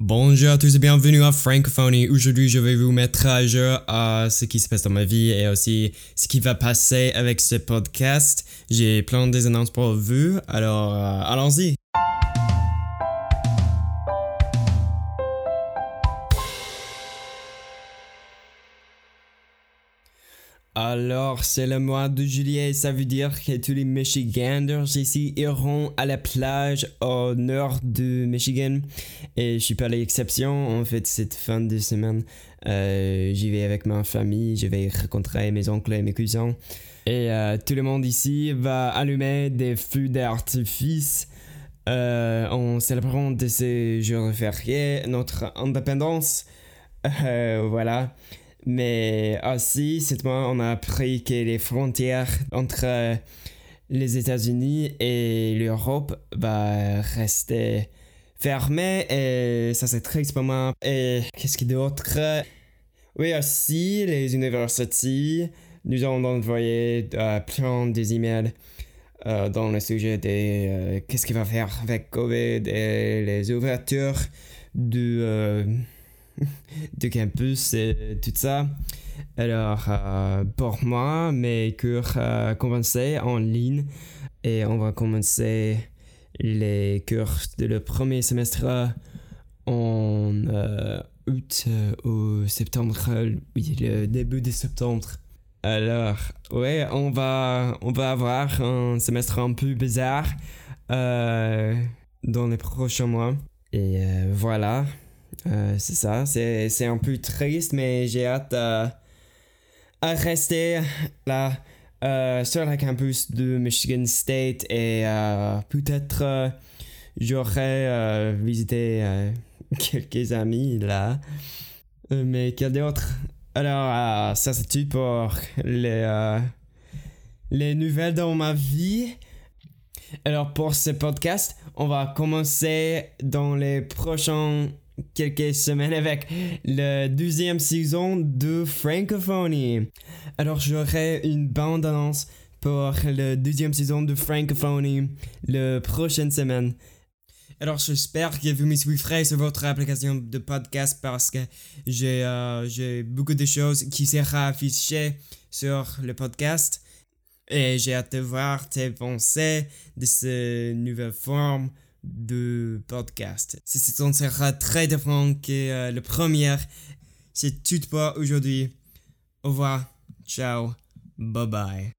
Bonjour à tous et bienvenue à Francophonie. Aujourd'hui, je vais vous mettre à jour à ce qui se passe dans ma vie et aussi ce qui va passer avec ce podcast. J'ai plein des annonces pour vous, alors euh, allons-y. Alors, c'est le mois de juillet, ça veut dire que tous les Michiganders ici iront à la plage au nord de Michigan. Et je suis pas l'exception, en fait, cette fin de semaine, euh, j'y vais avec ma famille, je vais rencontrer mes oncles et mes cousins. Et euh, tout le monde ici va allumer des feux d'artifice euh, en célébrant de ces jours fériés notre indépendance. Voilà. Mais aussi, cette mois, on a appris que les frontières entre les États-Unis et l'Europe va rester fermées et ça c'est très moi. Et qu'est-ce qu'il y a d'autre? Oui, aussi, les universités nous ont envoyé euh, plein des emails euh, dans le sujet de euh, qu'est-ce qu'il va faire avec COVID et les ouvertures du de campus et tout ça. Alors, euh, pour moi, mes cours euh, commencent en ligne et on va commencer les cours de le premier semestre en euh, août ou septembre, oui, le début de septembre. Alors, ouais, on va, on va avoir un semestre un peu bizarre dans les prochains mois. Et voilà. Euh, c'est ça, c'est un peu triste, mais j'ai hâte euh, à rester là euh, sur le campus de Michigan State et peut-être j'aurais visité quelques amis là. Mais quel d'autre? Alors, ça c'est tout pour les, les nouvelles dans ma vie? Alors pour ce podcast, on va commencer dans les prochains quelques semaines avec la deuxième saison de Francophonie. Alors j'aurai une bande annonce pour la deuxième saison de Francophonie la prochaine semaine. Alors j'espère que vous me suivrez sur votre application de podcast parce que j'ai euh, beaucoup de choses qui seront affichées sur le podcast. Et j'ai hâte de voir tes pensées de cette nouvelle forme de podcast. Ce sera très différent que euh, le premier. C'est tout pour aujourd'hui. Au revoir. Ciao. Bye bye.